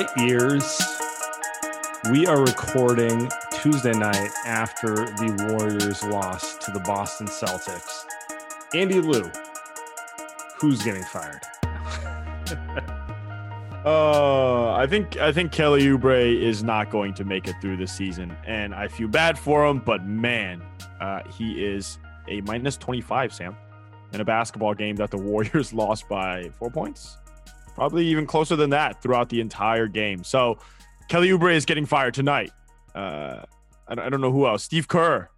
Light years. We are recording Tuesday night after the Warriors lost to the Boston Celtics. Andy Liu, who's getting fired? Uh, I think I think Kelly Oubre is not going to make it through the season, and I feel bad for him. But man, uh, he is a minus twenty five, Sam, in a basketball game that the Warriors lost by four points probably even closer than that throughout the entire game. So Kelly Oubre is getting fired tonight. Uh, I, I don't know who else. Steve Kerr,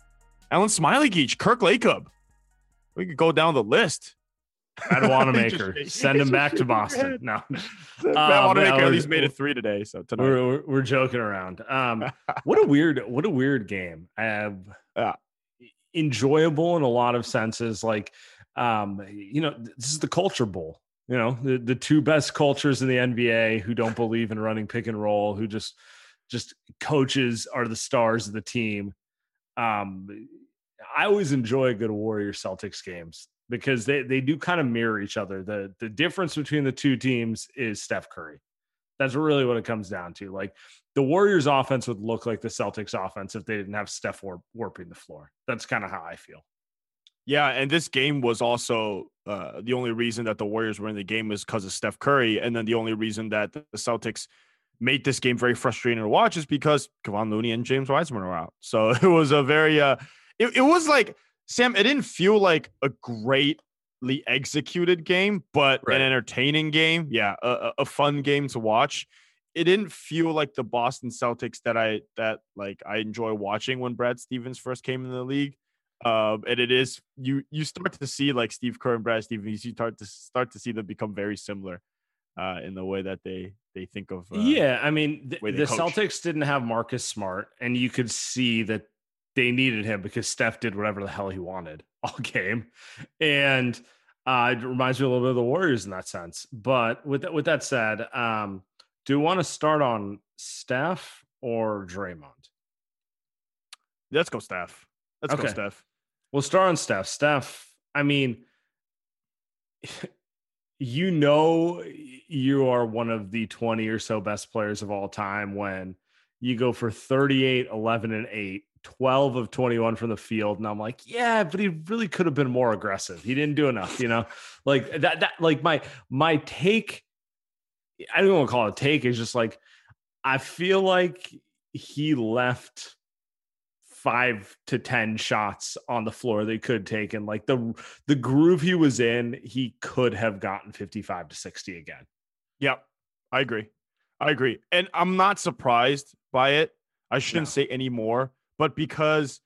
Alen Smailagic, Kirk Lacob. We could go down the list. Matt Wanamaker, send him back to Boston. No, Matt um, Wanamaker at least made it three today. So tonight we're, we're, we're joking around. Um, what a weird, what a weird game. Uh, yeah. Enjoyable in a lot of senses. Like, um, you know, this is the culture bowl you know the, the two best cultures in the nba who don't believe in running pick and roll who just just coaches are the stars of the team. Um i always enjoy good warrior celtics games because they they do kind of mirror each other. The the difference between the two teams is steph curry. That's really what it comes down to. Like the warriors offense would look like the celtics offense if they didn't have steph warp, warping the floor. That's kind of how i feel yeah, and this game was also uh, the only reason that the Warriors were in the game is because of Steph Curry, and then the only reason that the Celtics made this game very frustrating to watch is because Kevon Looney and James Wiseman were out. So it was a very, uh, it, it was like Sam. It didn't feel like a greatly executed game, but right. an entertaining game. Yeah, a, a fun game to watch. It didn't feel like the Boston Celtics that I that like I enjoy watching when Brad Stevens first came in the league. Um, and it is you you start to see like Steve Kerr and Brad Stevens, you start to start to see them become very similar uh, in the way that they they think of. Uh, yeah, I mean the, Celtics didn't have Marcus Smart, and you could see that they needed him because Steph did whatever the hell he wanted all game, and uh, it reminds me a little bit of the Warriors in that sense. But with that, with that said, um, do you want to start on Steph or Draymond? Let's go, Steph. Let's okay. go, Steph. We'll start on Steph. Steph, I mean, you know, you are one of the 20 or so best players of all time when you go for 38, 11, and 8, 12 of 21 from the field. And I'm like, yeah, but he really could have been more aggressive. He didn't do enough, you know, like that, that, like my, my take, I don't want to call it a take, is just like, I feel like he left five to ten shots on the floor they could take. And like the the groove he was in he could have gotten 55 to 60 again. Yep. I agree. I agree. And i'm not surprised by it. I shouldn't no. say any more but because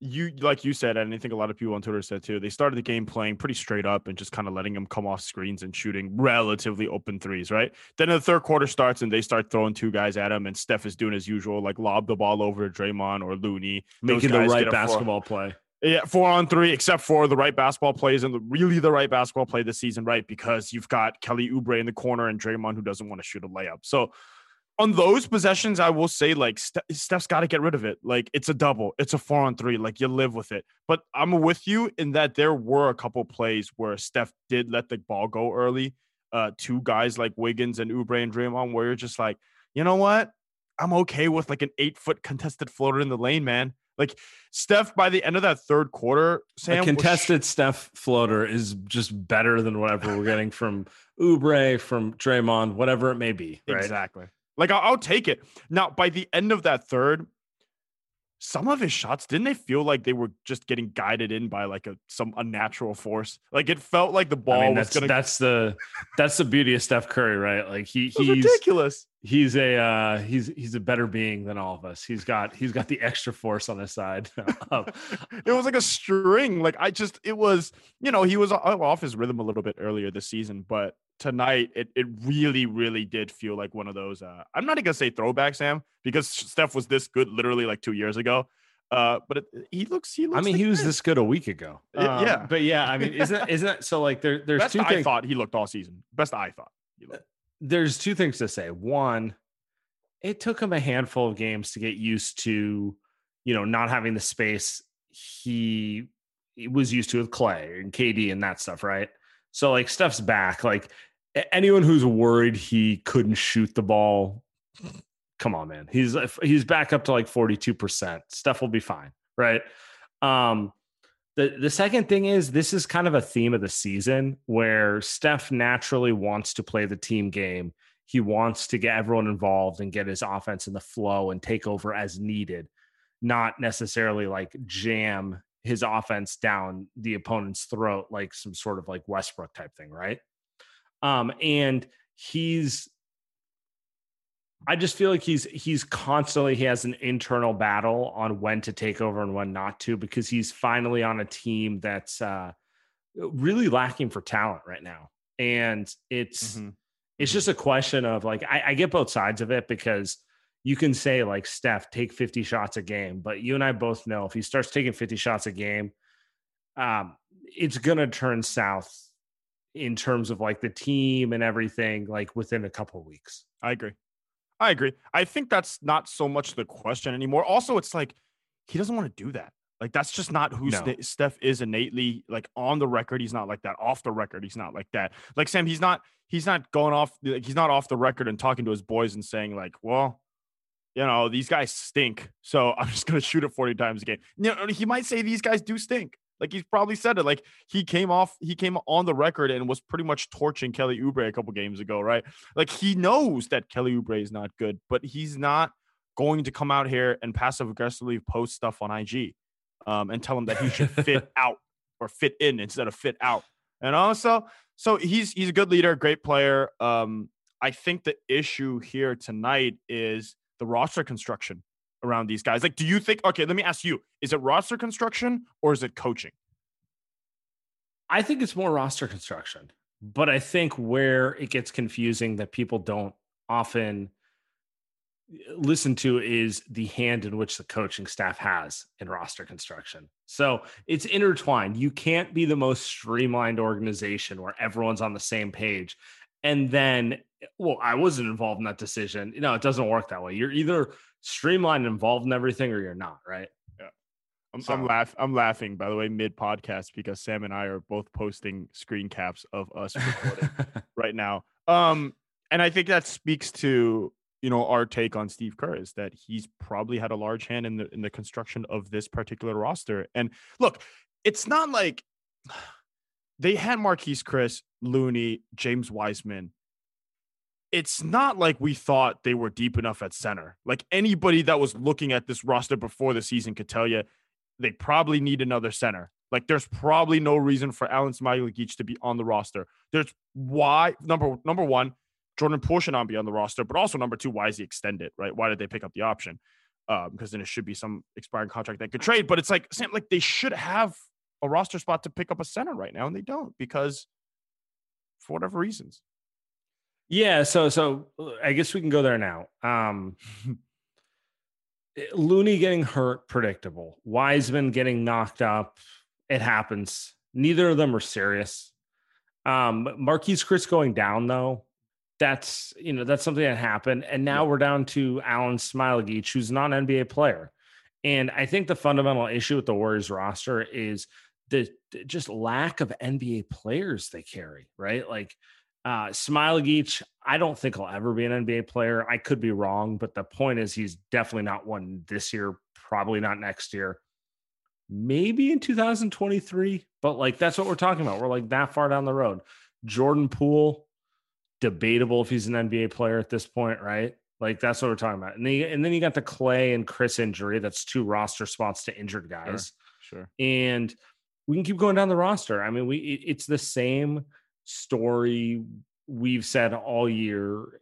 you like you said, and I think a lot of people on Twitter said too, they started the game playing pretty straight up and just kind of letting them come off screens and shooting relatively open threes, right? Then the third quarter starts and they start throwing two guys at him, and Steph is doing as usual, like lob the ball over to Draymond or Looney, making the right basketball four, play. Yeah, four on three, except for the right basketball plays and the really the right basketball play this season, right? Because you've got Kelly Oubre in the corner and Draymond who doesn't want to shoot a layup. So on those possessions, I will say like Steph's got to get rid of it. Like it's a double, it's a four on three. Like you live with it. But I'm with you in that there were a couple plays where Steph did let the ball go early. Uh, two guys like Wiggins and Oubre and Draymond, where you're just like, you know what? I'm okay with like an eight foot contested floater in the lane, man. Like Steph, by the end of that third quarter, Sam a contested sh- Steph floater is just better than whatever we're getting from Oubre, from Draymond, whatever it may be. Right? Exactly. Like I'll, I'll take it. Now, by the end of that third, some of his shots didn't they feel like they were just getting guided in by like a some unnatural force? Like it felt like the ball I mean, was gonna that's the that's the beauty of steph curry right? Like he he's ridiculous. he's a uh he's he's a better being than all of us. He's got he's got the extra force on his side it was like a string. Like i just it was you know he was off his rhythm a little bit earlier this season but tonight it, it really really did feel like one of those uh, i'm not gonna say throwback sam because steph was this good literally like two years ago uh, but it, he looks he looks i mean like he was this good a week ago. Um, yeah. But yeah i mean isn't isn't it so like there there's best two i things thought he looked all season. Best i thought there's two things to say. One it took him a handful of games to get used to you know not having the space he, he was used to with Klay and kd and that stuff right? So like Steph's back. Like anyone who's worried he couldn't shoot the ball, come on, man. He's he's back up to like 42%. Steph will be fine, right? Um the the second thing is this is kind of a theme of the season where Steph naturally wants to play the team game. He wants to get everyone involved and get his offense in the flow and take over as needed, not necessarily like jam his offense down the opponent's throat like some sort of like Westbrook type thing, right? Um, and he's I just feel like he's he's constantly he has an internal battle on when to take over and when not to because he's finally on a team that's uh, really lacking for talent right now, and it's mm-hmm. it's just a question of like I, I get both sides of it because you can say like Steph take 50 shots a game, but you and I both know if he starts taking 50 shots a game, um, it's gonna turn south in terms of like the team and everything like within a couple weeks. I agree. I agree. I think that's not so much the question anymore. Also, it's like he doesn't want to do that. Like that's just not who no. Steph is innately. Like on the record, he's not like that. Off the record, he's not like that. Like Sam, he's not. He's not going off. Like, he's not off the record and talking to his boys and saying like, "Well, you know, these guys stink, so I'm just gonna shoot it 40 times a game." You know, he might say these guys do stink. Like he's probably said it. Like he came off, he came on the record and was pretty much torching Kelly Oubre a couple games ago, right? Like he knows that Kelly Oubre is not good, but he's not going to come out here and passive aggressively post stuff on IG um, and tell him that he should fit out or fit in instead of fit out. And also, so he's he's a good leader, great player. Um, I think the issue here tonight is the roster construction around these guys? Like, do you think, okay, let me ask you, is it roster construction or is it coaching? I think it's more roster construction, but I think where it gets confusing that people don't often uh, listen to is the hand in which the coaching staff has in roster construction. So it's intertwined. You can't be the most streamlined organization where everyone's on the same page. And then, well, I wasn't involved in that decision. You know, it doesn't work that way. You're either streamlined involved in everything or you're not, right? Yeah. I'm, so. I'm laugh I'm laughing by the way mid podcast because Sam and I are both posting screen caps of us recording right now. Um and I think that speaks to you know our take on Steve Kerr is that he's probably had a large hand in the in the construction of this particular roster. And look, it's not like they had Marquese Chriss, Looney, James Wiseman, it's not like we thought they were deep enough at center. Like anybody that was looking at this roster before the season could tell you they probably need another center. Like there's probably no reason for Alen Smailagic to be on the roster. There's why number number one, Jordan Poole should not be on the roster, but also number two, why is he extended? Right? Why did they pick up the option? um, because then it should be some expiring contract that could trade. But it's like Sam, like they should have a roster spot to pick up a center right now, and they don't because for whatever reasons. Yeah, so so I guess we can go there now. Um Looney getting hurt, predictable. Wiseman getting knocked up, it happens. Neither of them are serious. Um, Marquese Chriss going down though, that's you know that's something that happened, and now yeah. we're down to Alen Smailagic, who's not an NBA player. And I think the fundamental issue with the Warriors roster is the just lack of NBA players they carry, right? Like uh Smailagic, I don't think he'll ever be an NBA player. I could be wrong, but the point is he's definitely not one this year, probably not next year. Maybe in 2023, but like that's what we're talking about. We're like that far down the road. Jordan Poole, debatable if he's an NBA player at this point, right? Like that's what we're talking about. And then, you, and then you got the Klay and Chriss injury. That's two roster spots to injured guys. Sure. sure. And we can keep going down the roster. I mean, we it, it's the same story we've said all year.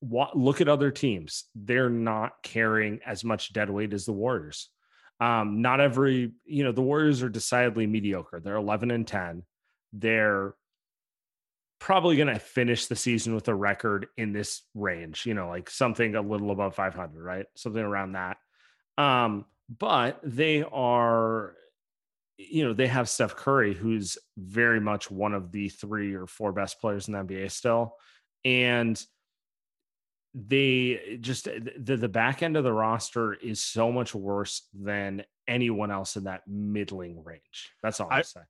What, look at other teams; they're not carrying as much dead weight as the Warriors. Um, not every, you know, the Warriors are decidedly mediocre. They're 11 and 10. They're probably going to finish the season with a record in this range, you know, like something a little above 500, right? Something around that. Um, but they are, you know, they have Steph Curry, who's very much one of the three or four best players in the NBA still. And they just the, the back end of the roster is so much worse than anyone else in that middling range. That's all I, I say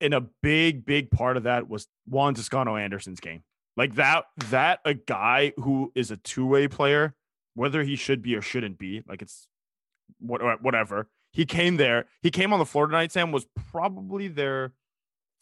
and a big, big part of that was Juan Toscano Anderson's game. Like that, that a guy who is a two way player, whether he should be or shouldn't be, like it's whatever. He came there. He came on the floor tonight. Sam was probably their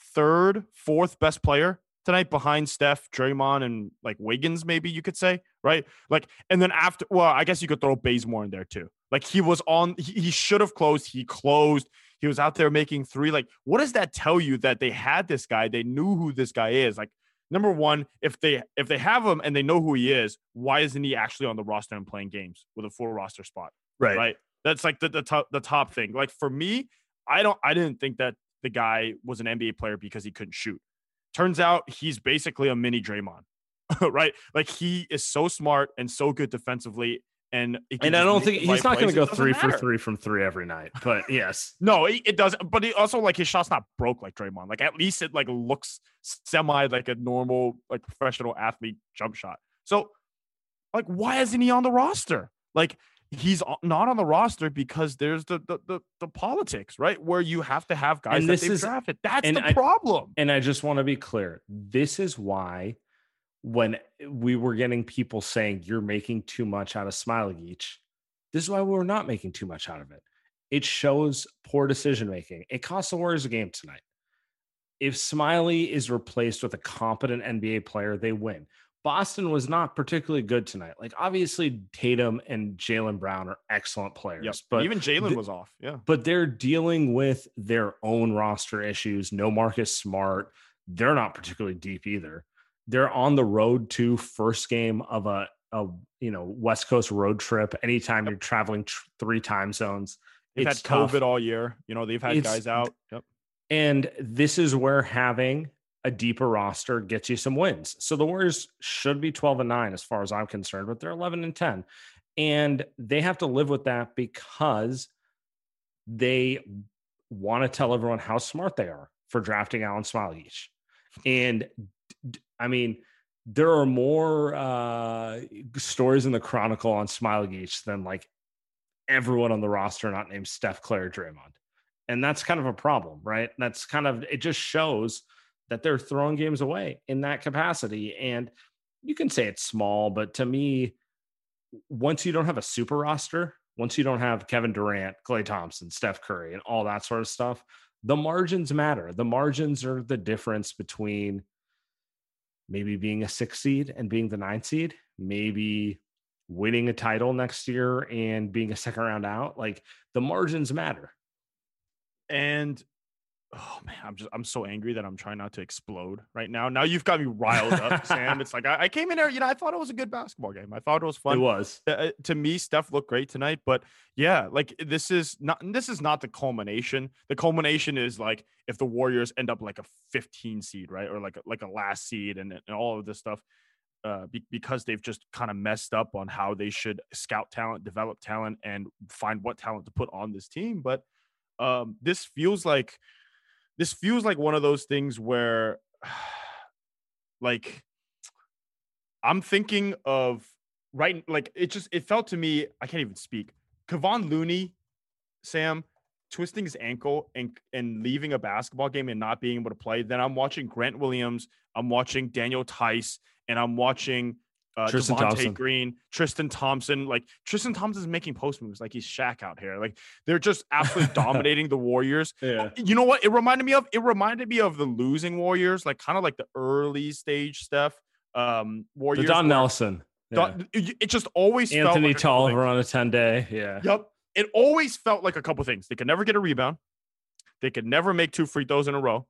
third, fourth best player tonight behind Steph, Draymond, and like Wiggins, maybe you could say, right? Like, and then after, well, I guess you could throw Bazemore in there too. Like he was on, he, he should have closed. He closed. He was out there making three. Like, what does that tell you that they had this guy? They knew who this guy is. Like, number one, if they if they have him and they know who he is, why isn't he actually on the roster and playing games with a full roster spot? Right. Right. That's like the, the top the top thing. Like for me, I don't I didn't think that the guy was an NBA player because he couldn't shoot. Turns out he's basically a mini Draymond. right? Like he is so smart and so good defensively and and I don't think he's not going to go three matter. for three from three every night. But yes, no, it, it doesn't. But he also like his shot's not broke like Draymond. Like at least it like looks semi like a normal like professional athlete jump shot. So like why isn't he on the roster? Like he's not on the roster because there's the the the, the politics right where you have to have guys and that they've is, drafted. That's the I, problem. And I just want to be clear. This is why when eh, we were getting people saying you're making too much out of Smailagic. This is why we're not making too much out of it. It shows poor decision making. It costs the Warriors a game tonight. If Smiley is replaced with a competent NBA player, they win. Boston was not particularly good tonight. Like obviously Tatum and Jaylen Brown are excellent players, yep. but even Jaylen th- was off. Yeah, but they're dealing with their own roster issues. No Marcus Smart. They're not particularly deep either they're on the road to first game of a, a you know West Coast road trip. Anytime yep. you're traveling tr- three time zones, they've had COVID tough. all year. You know they've had it's, guys out. Yep. And this is where having a deeper roster gets you some wins. So the Warriors should be 12 and 9 as far as I'm concerned, but they're 11 and 10. And they have to live with that because they want to tell everyone how smart they are for drafting Alen Smailagic. And I mean, there are more uh, stories in the Chronicle on Smailagic than like everyone on the roster not named Steph, Klay, Draymond. And that's kind of a problem, right? That's kind of, it just shows that they're throwing games away in that capacity. And you can say it's small, but to me, once you don't have a super roster, once you don't have Kevin Durant, Klay Thompson, Steph Curry, and all that sort of stuff, the margins matter. The margins are the difference between maybe being a six seed and being the nine seed, maybe winning a title next year and being a second round out. Like the margins matter. And oh man, I'm just I'm so angry that I'm trying not to explode right now. Now you've got me riled up, Sam. It's like I, I, came in there, you know, I thought it was a good basketball game. I thought it was fun. It was uh, to me. Steph looked great tonight, but yeah, like this is not this is not the culmination. The culmination is like if the Warriors end up like a 15 seed, right, or like a, like a last seed, and, and all of this stuff. Uh, be, because they've just kind of messed up on how they should scout talent, develop talent, and find what talent to put on this team. But um, this feels like this feels like one of those things where like I'm thinking of right like it just it felt to me I can't even speak. Kevon Looney, Sam, twisting his ankle and and leaving a basketball game and not being able to play. Then I'm watching Grant Williams, I'm watching Daniel Theis, and I'm watching uh, Tristan Javonte Green, Tristan Thompson. Like Tristan Thompson's making post moves like he's Shaq out here. Like they're just absolutely dominating the Warriors. Yeah. You know what? It reminded me of. It reminded me of the losing Warriors, like kind of like the early stage stuff. Um, Warriors. The Don Nelson. Yeah. It, it just always Anthony like Tolliver on a ten day. Yeah. Yep. It always felt like a couple things. They could never get a rebound. They could never make two free throws in a row.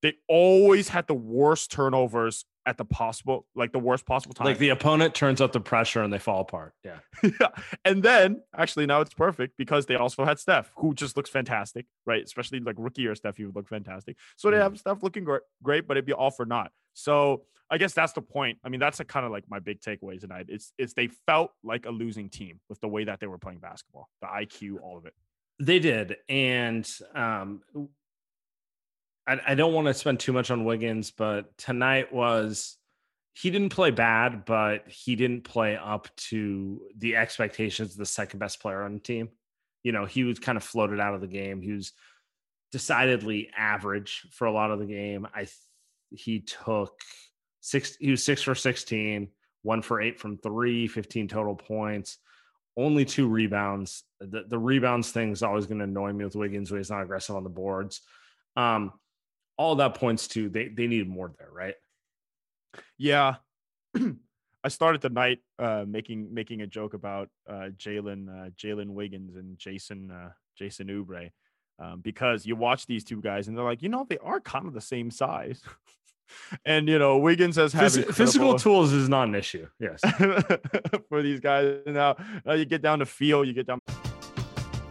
They always had the worst turnovers at the possible, like the worst possible time. Like the opponent turns up the pressure and they fall apart. Yeah. yeah. And then actually now it's perfect because they also had Steph, who just looks fantastic, right? Especially like rookie year Steph, he would look fantastic. So they mm. have Steph looking great, great, but it'd be all for not. So I guess that's the point. I mean, that's a kind of like my big takeaway tonight. It's it's they felt like a losing team with the way that they were playing basketball, the IQ, all of it. They did, and um, I, I don't want to spend too much on Wiggins, but tonight was he didn't play bad, but he didn't play up to the expectations of the second best player on the team. You know, he was kind of floated out of the game. He was decidedly average for a lot of the game. I th- he took six he was six for 16, one for eight from three, 15 total points, only two rebounds. The, the rebounds thing is always going to annoy me with Wiggins when he's not aggressive on the boards. Um, all that points to they they need more there, right? Yeah. I started the night uh, making making a joke about uh, Jaylen uh, Jaylen Wiggins and Jayson uh, Jayson Oubre um, because you watch these two guys and they're like, you know, they are kind of the same size. and you know, Wiggins has had Phys- physical tools is not an issue. Yes, for these guys. Now, now you get down to feel, you get down.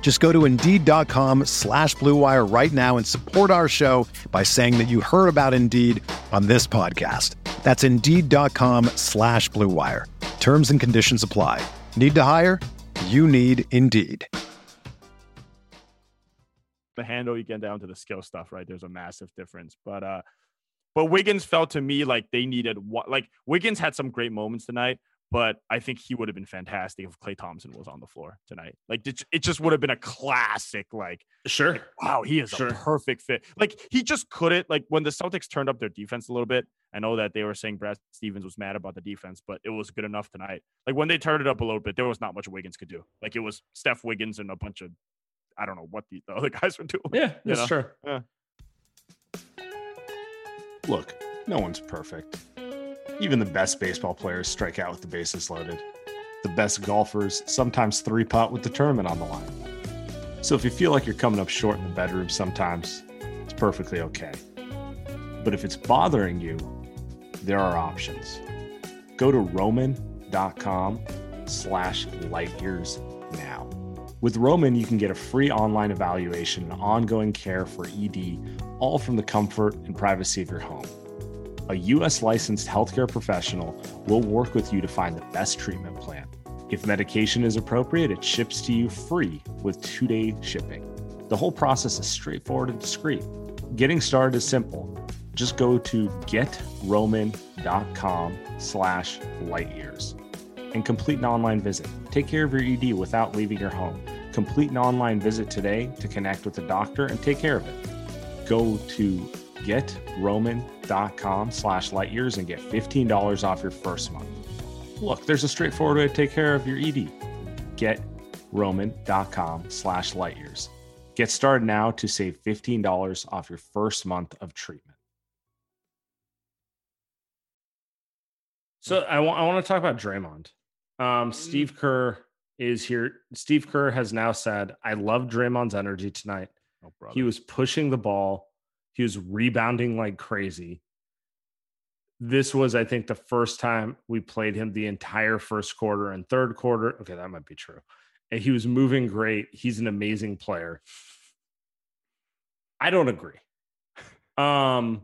Just go to Indeed.com slash BlueWire right now and support our show by saying that you heard about Indeed on this podcast. That's Indeed.com slash BlueWire. Terms and conditions apply. Need to hire? You need Indeed. The handle, you get down to the skill stuff, right? There's a massive difference. But uh but Wiggins felt to me like they needed what like Wiggins had some great moments tonight, but I think he would have been fantastic if Klay Thompson was on the floor tonight. Like it just would have been a classic. Like sure, like, wow, he is sure. a perfect fit. Like he just couldn't. Like when the Celtics turned up their defense a little bit, I know that they were saying Brad Stevens was mad about the defense, but it was good enough tonight. Like when they turned it up a little bit, there was not much Wiggins could do. Like it was Steph Wiggins and a bunch of I don't know what the, the other guys were doing. Yeah, that's know? true. Yeah. Look, no one's perfect. Even the best baseball players strike out with the bases loaded. The best golfers sometimes three putt with the tournament on the line. So if you feel like you're coming up short in the bedroom sometimes, it's perfectly okay. But if it's bothering you, there are options. Go to roman.com slash light years now. With Roman, you can get a free online evaluation and ongoing care for ED, all from the comfort and privacy of your home a U.S. licensed healthcare professional will work with you to find the best treatment plan. If medication is appropriate, it ships to you free with two day shipping. The whole process is straightforward and discreet. Getting started is simple. Just go to getroman.com slash lightyears and complete an online visit. Take care of your ED without leaving your home. Complete an online visit today to connect with a doctor and take care of it. Go to getroman.com slash lightyears and get $15 off your first month. Look, there's a straightforward way to take care of your ED. GetRoman.com slash lightyears. Get started now to save $15 off your first month of treatment. So I want to talk about Draymond. Um, Steve Kerr is here. Steve Kerr has now said, "I love Draymond's energy tonight. Oh. He was pushing the ball. He was rebounding like crazy. This was, I think, the first time we played him the entire first quarter and third quarter. Okay, that might be true. And he was moving great. He's an amazing player. I don't agree. Um,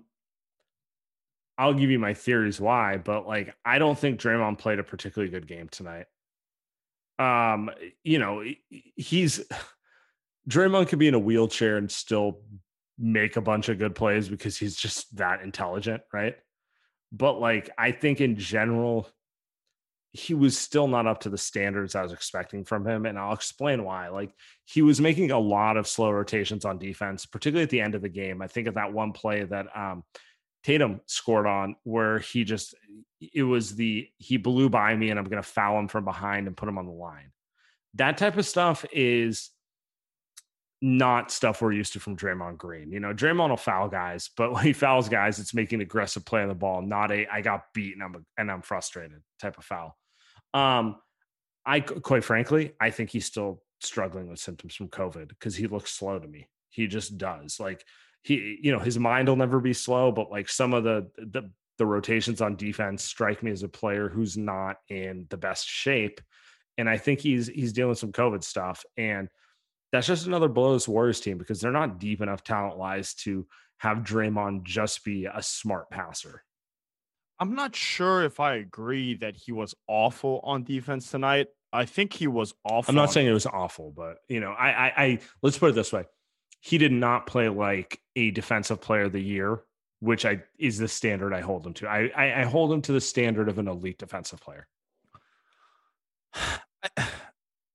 I'll give you my theories why, but like I don't think Draymond played a particularly good game tonight. Um, you know, he's Draymond could be in a wheelchair and still make a bunch of good plays because he's just that intelligent, right? But like I think in general, he was still not up to the standards I was expecting from him. And I'll explain why. Like he was making a lot of slow rotations on defense, particularly at the end of the game. I think of that one play that um Tatum scored on where he just it was the he blew by me and I'm gonna foul him from behind and put him on the line. That type of stuff is not stuff we're used to from Draymond Green. You know, Draymond will foul guys, but when he fouls guys, it's making aggressive play on the ball, not a I got beat and I'm and I'm frustrated type of foul. Um, I quite frankly, I think he's still struggling with symptoms from COVID because he looks slow to me. He just does. Like he, you know, his mind will never be slow, but like some of the the the rotations on defense strike me as a player who's not in the best shape. And I think he's he's dealing with some COVID stuff. And that's just another blow to this Warriors team because they're not deep enough talent wise to have Draymond just be a smart passer. I'm not sure if I agree that he was awful on defense tonight. I think he was awful. I'm not saying it was awful, but you know, I, I, I let's put it this way: he did not play like a defensive player of the year, which I is the standard I hold him to. I, I, I hold him to the standard of an elite defensive player.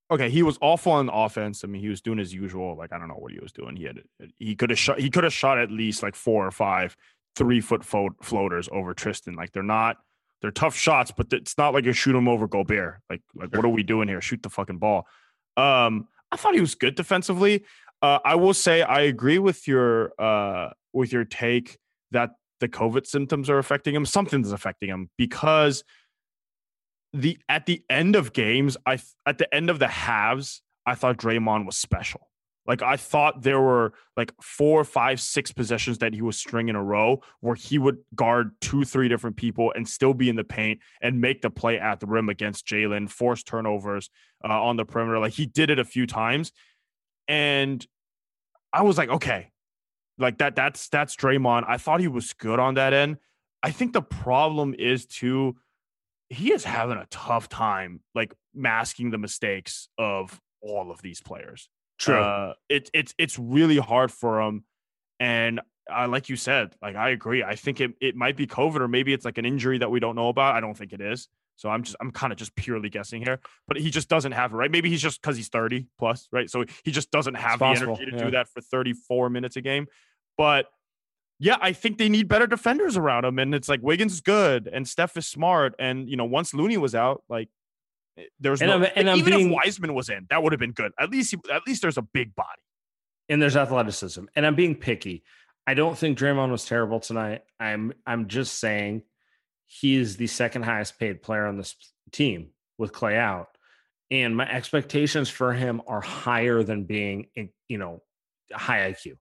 Okay, he was awful on offense. I mean, he was doing his usual. Like I don't know what he was doing. He had he could have shot. He could have shot at least like four or five three foot fo- floaters over Tristan. Like they're not. They're tough shots, but it's not like you shoot him over Gobert. Like like what are we doing here? Shoot the fucking ball. Um, I thought he was good defensively. Uh, I will say I agree with your uh with your take that the COVID symptoms are affecting him. Something's affecting him because the at the end of games, I at the end of the halves, I thought Draymond was special. Like I thought there were like four, five, six possessions that he was stringing in a row where he would guard two, three different people and still be in the paint and make the play at the rim against Jaylen, force turnovers uh, on the perimeter. Like he did it a few times, and I was like, okay, like that. That's that's Draymond. I thought he was good on that end. I think the problem is too he is having a tough time like masking the mistakes of all of these players. True. Uh, it, it's it's really hard for him, and uh, like you said, like I agree. I think it it might be COVID or maybe it's like an injury that we don't know about. I don't think it is. So I'm just I'm kind of just purely guessing here, but he just doesn't have it right. Maybe he's just because he's 30 plus, right? So he just doesn't have the energy to yeah. do that for 34 minutes a game. But yeah, I think they need better defenders around him. And it's like Wiggins is good and Steph is smart. And, you know, once Looney was out, like eh, there's and no, I'm, and even being, if Wiseman was in, that would have been good. At least, he, at least there's a big body. And there's athleticism. And I'm being picky. I don't think Draymond was terrible tonight. I'm, I'm just saying he is the second highest paid player on this team with Klay out. And my expectations for him are higher than being, in, you know, high IQ.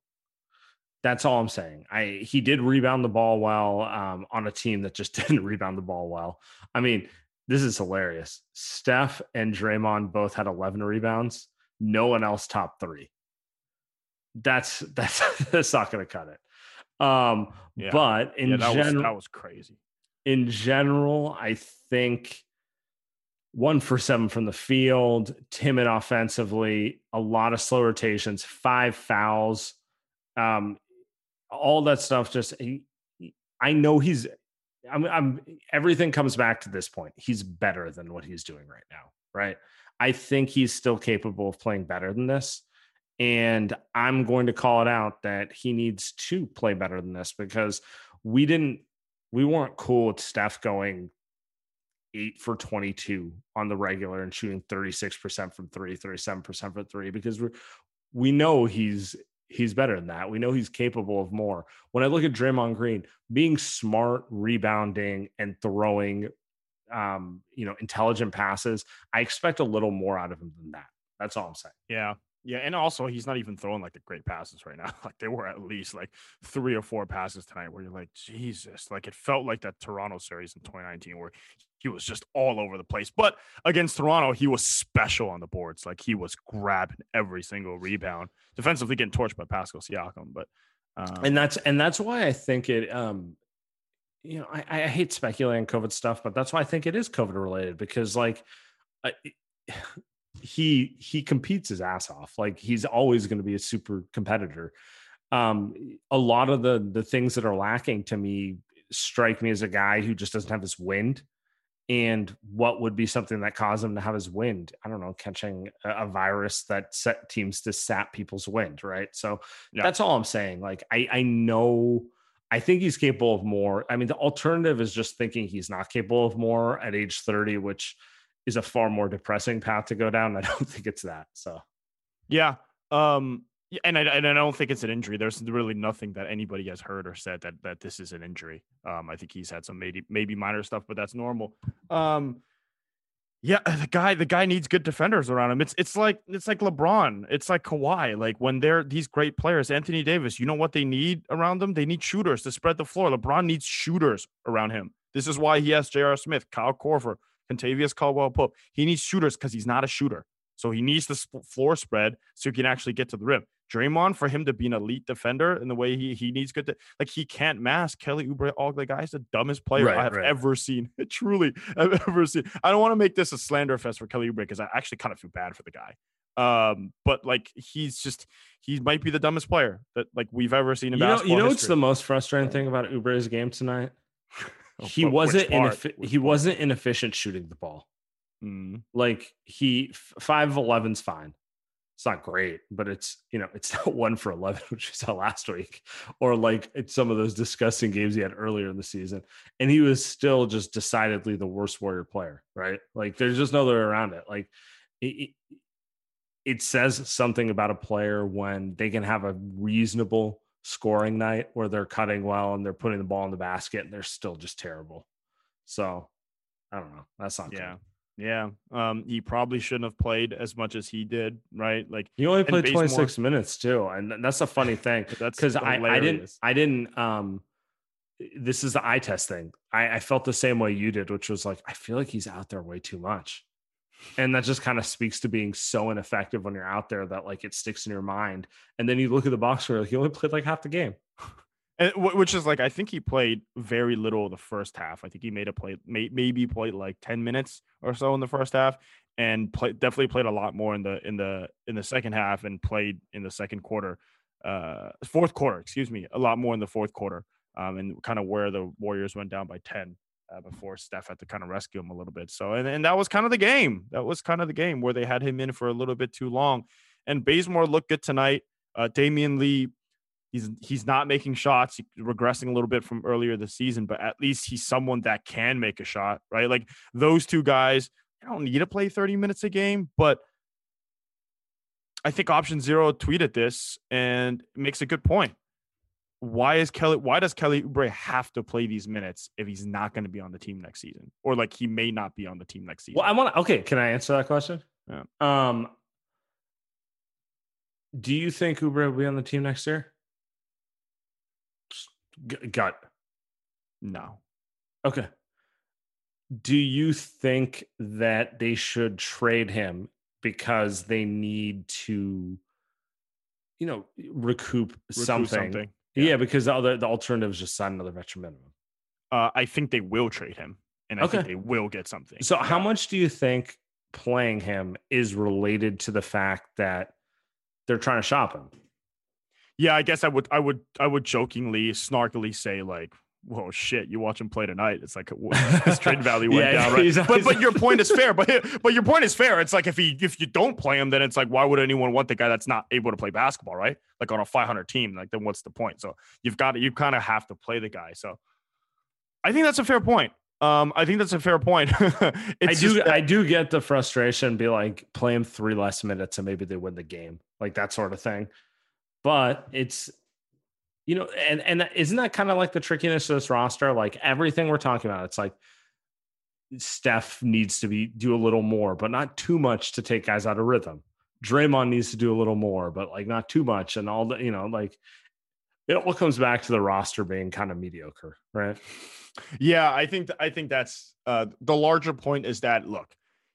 That's all I'm saying. I he did rebound the ball well um, on a team that just didn't rebound the ball well. I mean, this is hilarious. Steph and Draymond both had 11 rebounds. No one else top three. That's that's that's not going to cut it. Um, yeah. but in yeah, general, that was crazy. In general, I think one for seven from the field, timid offensively, a lot of slow rotations, five fouls, um, all that stuff. Just I know he's. I'm, I'm. Everything comes back to this point. He's better than what he's doing right now, right? I think he's still capable of playing better than this. And I'm going to call it out that he needs to play better than this because we didn't, we weren't cool with Steph going eight for 22 on the regular and shooting 36% from three, 37% from three, because we're we know he's he's better than that. We know he's capable of more. When I look at Draymond Green, being smart, rebounding, and throwing um, you know, intelligent passes, I expect a little more out of him than that. That's all I'm saying. Yeah. Yeah, and also he's not even throwing like the great passes right now. Like they were at least like three or four passes tonight where you're like, Jesus, like it felt like that Toronto series in 2019 where he was just all over the place. But against Toronto, he was special on the boards. Like he was grabbing every single rebound, defensively getting torched by Pascal Siakam. But um, and that's and that's why I think it. Um, you know, I, I hate speculating COVID stuff, but that's why I think it is COVID related because like. I, he he competes his ass off. Like he's always going to be a super competitor. Um, a lot of the the things that are lacking to me strike me as a guy who just doesn't have his wind. And what would be something that caused him to have his wind? I don't know, catching a, virus that set teams to sap people's wind, right? So yeah. that's all I'm saying. Like I I know I think he's capable of more. I mean, the alternative is just thinking he's not capable of more at age 30, which is a far more depressing path to go down. I don't think it's that. So, yeah. Um, and I, and I don't think it's an injury. There's really nothing that anybody has heard or said that that this is an injury. Um, I think he's had some maybe maybe minor stuff, but that's normal. Um, yeah, the guy the guy needs good defenders around him. It's it's like it's like LeBron, it's like Kawhi. Like when they're these great players, Anthony Davis. You know what they need around them? They need shooters to spread the floor. LeBron needs shooters around him. This is why he has J.R. Smith, Kyle Korver, Kentavious Caldwell Pope. He needs shooters because he's not a shooter. So he needs the floor spread so he can actually get to the rim. Draymond, for him to be an elite defender in the way he he needs good, to, like he can't mask Kelly Oubre. All the guy's the dumbest player right, I have right. ever seen. Truly, I've ever seen. I don't want to make this a slander fest for Kelly Oubre because I actually kind of feel bad for the guy. Um, but like he's just he might be the dumbest player that like we've ever seen in you basketball. Know, you know what's the most frustrating thing about Oubre's game tonight? he wasn't he wasn't inefficient shooting the ball. Mm. Like he five of eleven's fine. It's not great, but it's you know it's not one for eleven, which we saw last week, or like it's some of those disgusting games he had earlier in the season, and he was still just decidedly the worst Warrior player, right? Like there's just no way around it. Like it, it says something about a player when they can have a reasonable scoring night where they're cutting well and they're putting the ball in the basket and they're still just terrible. So I don't know. That's not yeah. Good. Yeah. Um, he probably shouldn't have played as much as he did, right? Like he only played 26 minutes too. And that's a funny thing. that's because I, I didn't I didn't um this is the eye test thing. I, I felt the same way you did, which was like, I feel like he's out there way too much. And that just kind of speaks to being so ineffective when you're out there that like it sticks in your mind. And then you look at the box score, like he only played like half the game. And, which is like I think he played very little the first half. I think he made a play, may, maybe played like ten minutes or so in the first half, and play, definitely played a lot more in the in the in the second half, and played in the second quarter, uh, fourth quarter, excuse me, a lot more in the fourth quarter, um, and kind of where the Warriors went down by ten uh, before Steph had to kind of rescue him a little bit. So, and, and that was kind of the game. That was kind of the game where they had him in for a little bit too long. And Bazemore looked good tonight. Uh, Damion Lee, he's he's not making shots, regressing a little bit from earlier this season, but at least he's someone that can make a shot, right? Like those two guys, I don't need to play 30 minutes a game, but I think option zero tweeted this and makes a good point why is Kelly why does Kelly Oubre have to play these minutes if he's not going to be on the team next season or like he may not be on the team next season? Well, I want to okay, can I answer that question? Yeah. Um do you think Oubre will be on the team next year? G- gut. No. Okay. Do you think that they should trade him because they need to you know recoup, recoup something, something. Yeah, yeah because the other the alternative is just sign another veteran minimum. Uh, I think they will trade him. and I Okay. think they will get something. So, how much do you think playing him is related to the fact that they're trying to shop him? Yeah, I guess I would, I would, I would jokingly, snarkily say like, "Whoa, shit! You watch him play tonight. It's like his trade value went Yeah, down, right?" he's- But but your point is fair. But but your point is fair. It's like if he if you don't play him, then it's like why would anyone want the guy that's not able to play basketball, right? Like on a 500 team, like then what's the point? So you've got to you kind of have to play the guy. So I think that's a fair point. Um, I think that's a fair point. I do, that- I do get the frustration. Be like, play him three less minutes, and maybe they win the game, like that sort of thing. But it's, you know, and and isn't that kind of like the trickiness of this roster? Like everything we're talking about, it's like Steph needs to be do a little more, but not too much to take guys out of rhythm. Draymond needs to do a little more, but like not too much, and all the you know, like it all comes back to the roster being kind of mediocre, right? Yeah, I think th- I think that's uh, the larger point is that look,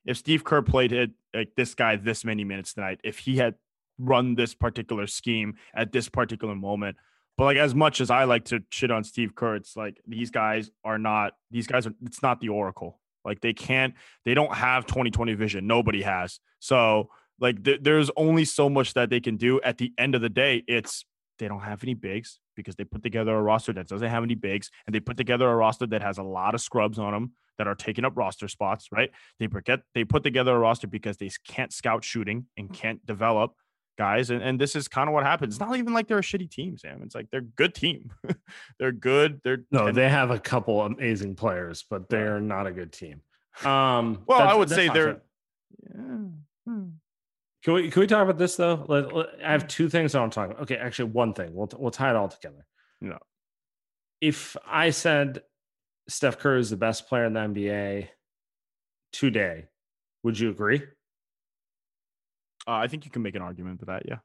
if Steve Kerr played it like this guy this many minutes tonight, if he had run this particular scheme at this particular moment, but like as much as I like to shit on Steve Kerr, it's like these guys are not these guys are it's not the Oracle. Like they can't they don't have 2020 vision. Nobody has. So like th- there's only so much that they can do. At the end of the day, it's they don't have any bigs because they put together a roster that doesn't have any bigs and they put together a roster that has a lot of scrubs on them that are taking up roster spots, right? They forget they put together a roster because they can't scout shooting and can't develop guys. And, and this is kind of what happens. It's not even like they're a shitty team, Sam. It's like they're a good team. they're good. They're No, and- they have a couple amazing players, but they're not a good team. Um, well, I would say they're yeah. Hmm. Can we can we talk about this though? Let, let- I have two things I want to talk about. Okay, actually, one thing. We'll we'll tie it all together. No. If I said Steph Curry is the best player in the NBA today, would you agree? Uh, I think you can make an argument for that. Yeah.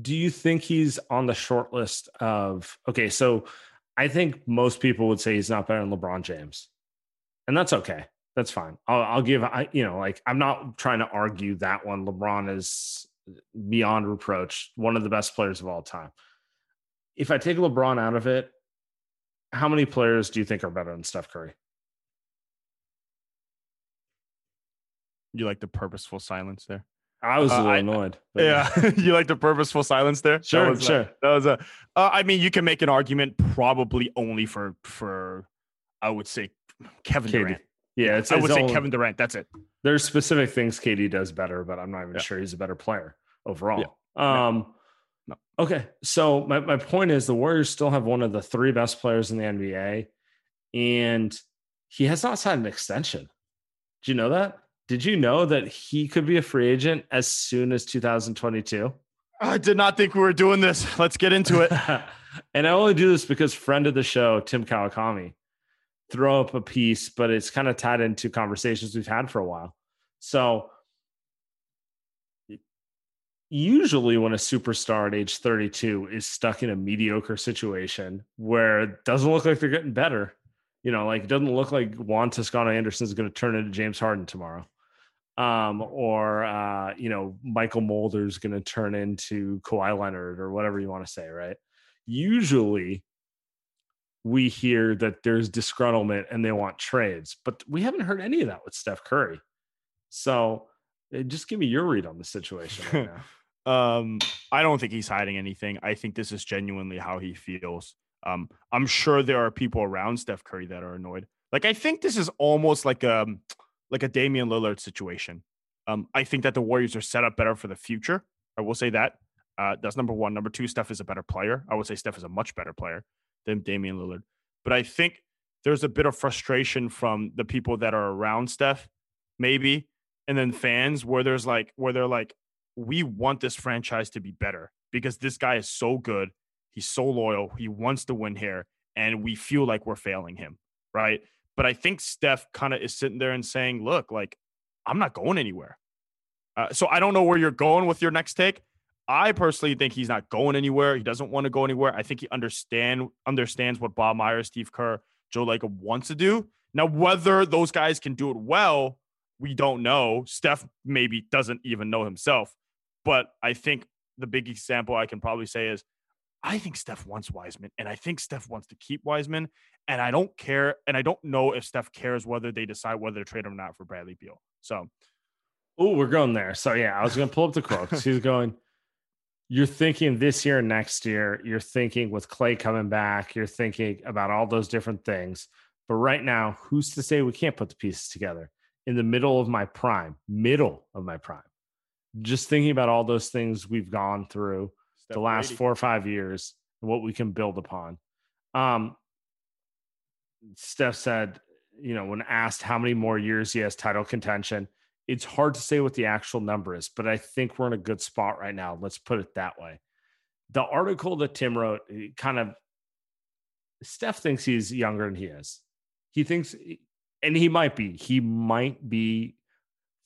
Do you think he's on the short list of? Okay, so I think most people would say he's not better than LeBron James, and that's okay. That's fine. I'll, I'll give. I you know like I'm not trying to argue that one. LeBron is beyond reproach, one of the best players of all time. If I take LeBron out of it, how many players do you think are better than Steph Curry? You like the purposeful silence there. I was a Uh, little I- annoyed. but- Yeah, you like the purposeful silence there. That Sure, was a- sure. that was a. Uh, I mean, you can make an argument probably only for for, I would say Kevin KD. Durant. Yeah, it's, I it's would say Kevin Durant. That's it. there's specific things KD does better, but I'm not even Yeah. sure he's a better player overall. Yeah. Um, No. okay. So my, my point is the Warriors still have one of the three best players in the NBA, and he has not signed an extension. Do you know that? Did you know that he could be a free agent as soon as 2022? I did not think we were doing this. Let's get into it. and I only do this because friend of the show, Tim Kawakami, throw up a piece, but it's kind of tied into conversations we've had for a while. So usually when a superstar at age 32 is stuck in a mediocre situation where it doesn't look like they're getting better, you know, like it doesn't look like Juan Toscano Anderson is going to turn into James Harden tomorrow. Um, or uh, you know, Mychal Mulder is going to turn into Kawhi Leonard or whatever you want to say, right? Usually we hear that there's disgruntlement and they want trades, but we haven't heard any of that with Steph Curry. So eh, just give me your read on the situation right now. Um, I don't think he's hiding anything. I think this is genuinely how he feels. Um, I'm sure there are people around Steph Curry that are annoyed. Like I think this is almost like a like a Damian Lillard situation. Um, I think that the Warriors are set up better for the future. I will say that. Uh, that's number one. Number two, Steph is a better player. I would say Steph is a much better player than Damian Lillard. But I think there's a bit of frustration from the people that are around Steph, maybe, and then fans where there's like where they're like, we want this franchise to be better because this guy is so good. He's so loyal. He wants to win here, and we feel like we're failing him, right? But I think Steph kind of is sitting there and saying, "Look, like I'm not going anywhere." Uh, so I don't know where you're going with your next take. I personally think he's not going anywhere. He doesn't want to go anywhere. I think he understand understands what Bob Myers, Steve Kerr, Joe Lacob wants to do. Now, whether those guys can do it well, we don't know. Steph maybe doesn't even know himself. But I think the big example I can probably say is I think Steph wants Wiseman, and I think Steph wants to keep Wiseman. And I don't care, and I don't know if Steph cares whether they decide whether to trade him or not for Bradley Beal. So, oh, we're going there. So yeah, I was going to pull up the quotes. He's going. You're thinking this year, and next year. You're thinking with Klay coming back. You're thinking about all those different things. But right now, who's to say we can't put the pieces together in the middle of my prime? Middle of my prime. Just thinking about all those things we've gone through the last four or five years and what we can build upon. Um, Steph said, you know, when asked how many more years he has title contention, it's hard to say what the actual number is, but I think we're in a good spot right now. Let's put it that way. The article that Tim wrote kind of Steph thinks he's younger than he is. He thinks, and he might be, he might be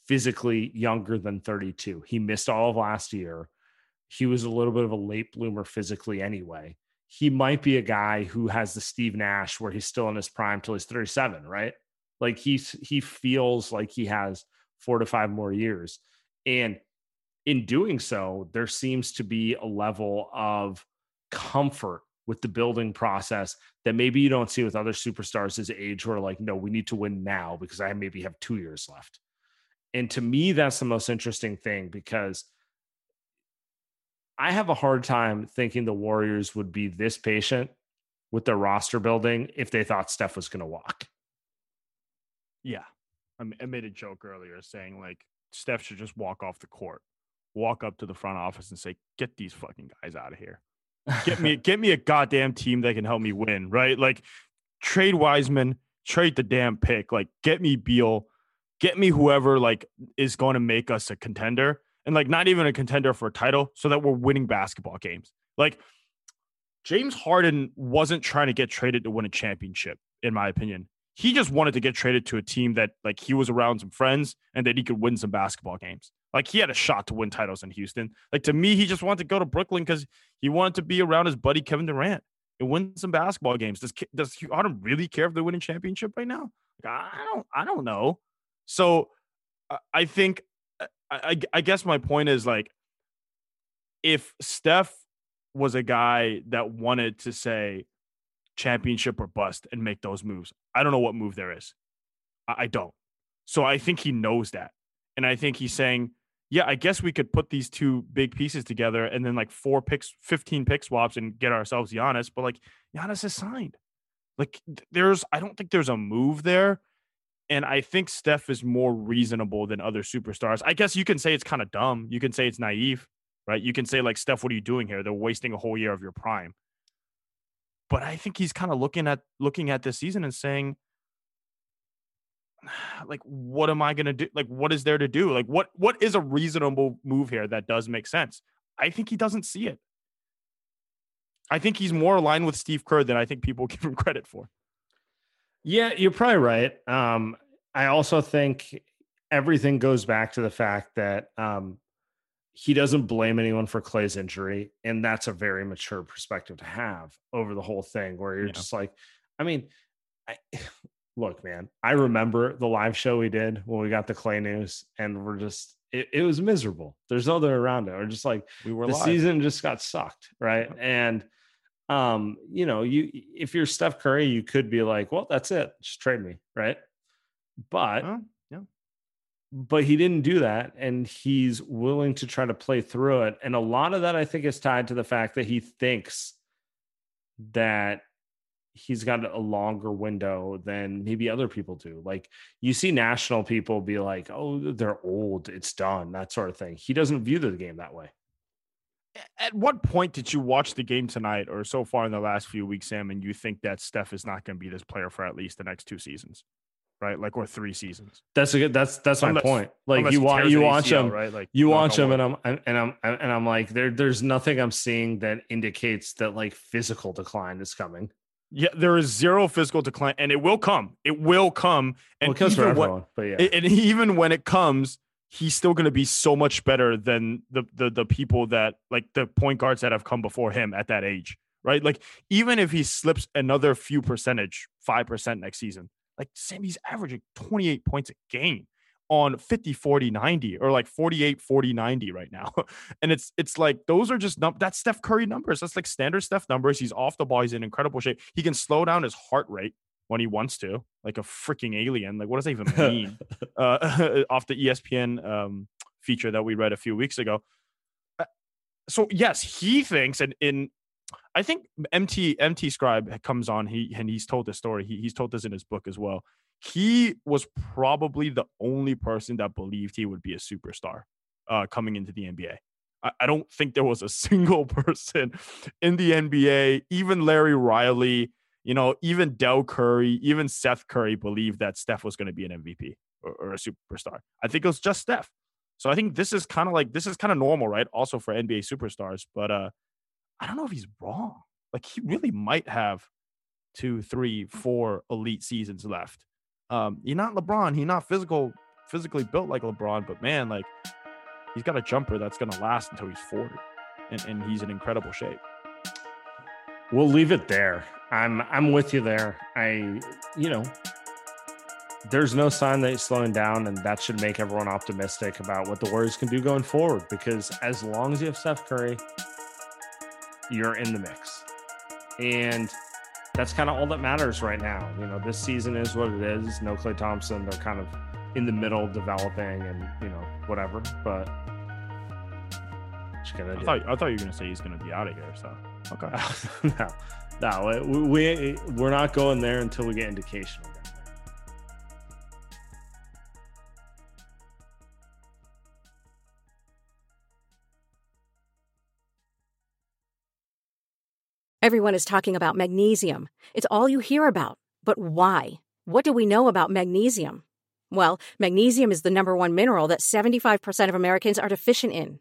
physically younger than 32. He missed all of last year. He was a little bit of a late bloomer physically anyway. He might be a guy who has the Steve Nash where he's still in his prime till he's 37, right? Like he's he feels like he has four to five more years. And in doing so, there seems to be a level of comfort with the building process that maybe you don't see with other superstars his age who are like, no, we need to win now because I maybe have two years left. And to me, that's the most interesting thing because I have a hard time thinking the Warriors would be this patient with their roster building if they thought Steph was going to walk. Yeah. I made a joke earlier saying like Steph should just walk off the court, walk up to the front office and say, "Get these fucking guys out of here. Get me get me a goddamn team that can help me win, right? Like trade Wiseman, trade the damn pick, like get me Beal, get me whoever like is going to make us a contender and like not even a contender for a title so that we're winning basketball games. Like James Harden wasn't trying to get traded to win a championship in my opinion. He just wanted to get traded to a team that like he was around some friends and that he could win some basketball games. Like he had a shot to win titles in Houston. Like to me, he just wanted to go to Brooklyn because he wanted to be around his buddy Kevin Durant and win some basketball games. Does does Harden really care if they're winning championship right now? Like, I don't I don't know. So I think I, I guess my point is like if Steph was a guy that wanted to say championship or bust and make those moves, I don't know what move there is. I, I don't. So I think he knows that. And I think he's saying, yeah, I guess we could put these two big pieces together and then like four picks, 15 pick swaps and get ourselves Giannis. But like Giannis is signed. Like there's, I don't think there's a move there. And I think Steph is more reasonable than other superstars. I guess you can say it's kind of dumb. You can say it's naive, right? You can say, like, Steph, what are you doing here? They're wasting a whole year of your prime. But I think he's kind of looking at looking at this season and saying, like, what am I gonna do? Like, what is there to do? Like, what what is a reasonable move here that does make sense? I think he doesn't see it. I think he's more aligned with Steve Kerr than I think people give him credit for. Yeah, you're probably right. Um, I also think everything goes back to the fact that um, he doesn't blame anyone for Klay's injury, and that's a very mature perspective to have over the whole thing. Where you're yeah. just like, I mean, I, look, man, I remember the live show we did when we got the Clay news, and we're just it, it was miserable. There's no other around it. We're just like we were the live. season just got sucked, right? Yeah. And um, you know, you if you're Steph Curry, you could be like, well, that's it, just trade me, right? But oh, yeah, but he didn't do that, and he's willing to try to play through it. And a lot of that, I think, is tied to the fact that he thinks that he's got a longer window than maybe other people do. Like you see national people be like, "Oh, they're old, it's done," that sort of thing. He doesn't view the game that way at what point did you watch the game tonight or so far in the last few weeks, Sam, and you think that Steph is not going to be this player for at least the next two seasons? Right, like or three seasons. That's a good. That's that's unless, my point. Like you want you watch ACL, him, right? Like you watch him, and I'm and I'm and I'm like there. There's nothing I'm seeing that indicates that like physical decline is coming. Yeah, there is zero physical decline, and it will come. It will come, and well, even when, but yeah, and even when it comes, he's still going to be so much better than the, the the people that like the point guards that have come before him at that age, right? Like even if he slips another few percentage, five percent next season, like Sammy's averaging twenty eight points a game. on 50 40 90 or like 48 40 90 right now and it's it's like those are just num- that's steph curry numbers that's like standard steph numbers he's off the ball he's in incredible shape he can slow down his heart rate when he wants to like a freaking alien like what does that even mean uh, off the espn um, feature that we read a few weeks ago uh, so yes he thinks and in I think MT MT Scribe comes on. He and he's told this story. He, he's told this in his book as well he was probably the only person that believed he would be a superstar uh, coming into the NBA. I, I don't think there was a single person in the NBA, even Larry Riley, you know, even Del Curry, even Seth Curry believed that Steph was going to be an MVP or, or a superstar. I think it was just Steph. So I think this is kind of like this is kind of normal, right? Also for NBA superstars, but uh I don't know if he's wrong. Like he really might have two, three, four elite seasons left. Um, he's not LeBron. He's not physical, physically built like LeBron, but man, like he's got a jumper that's gonna last until he's 40. And, and he's in incredible shape. We'll leave it there. I'm I'm with you there. I you know there's no sign that he's slowing down, and that should make everyone optimistic about what the Warriors can do going forward. Because as long as you have Steph Curry, you're in the mix. And that's kind of all that matters right now. You know, this season is what it is. No Klay Thompson. They're kind of in the middle developing and, you know, whatever. But I thought, I thought you were going to say he's going to be out of here. So, okay. no, no, we, we, we're not going there until we get indication Everyone is talking about magnesium. It's all you hear about. But why? What do we know about magnesium? Well, magnesium is the number one mineral that 75% of Americans are deficient in.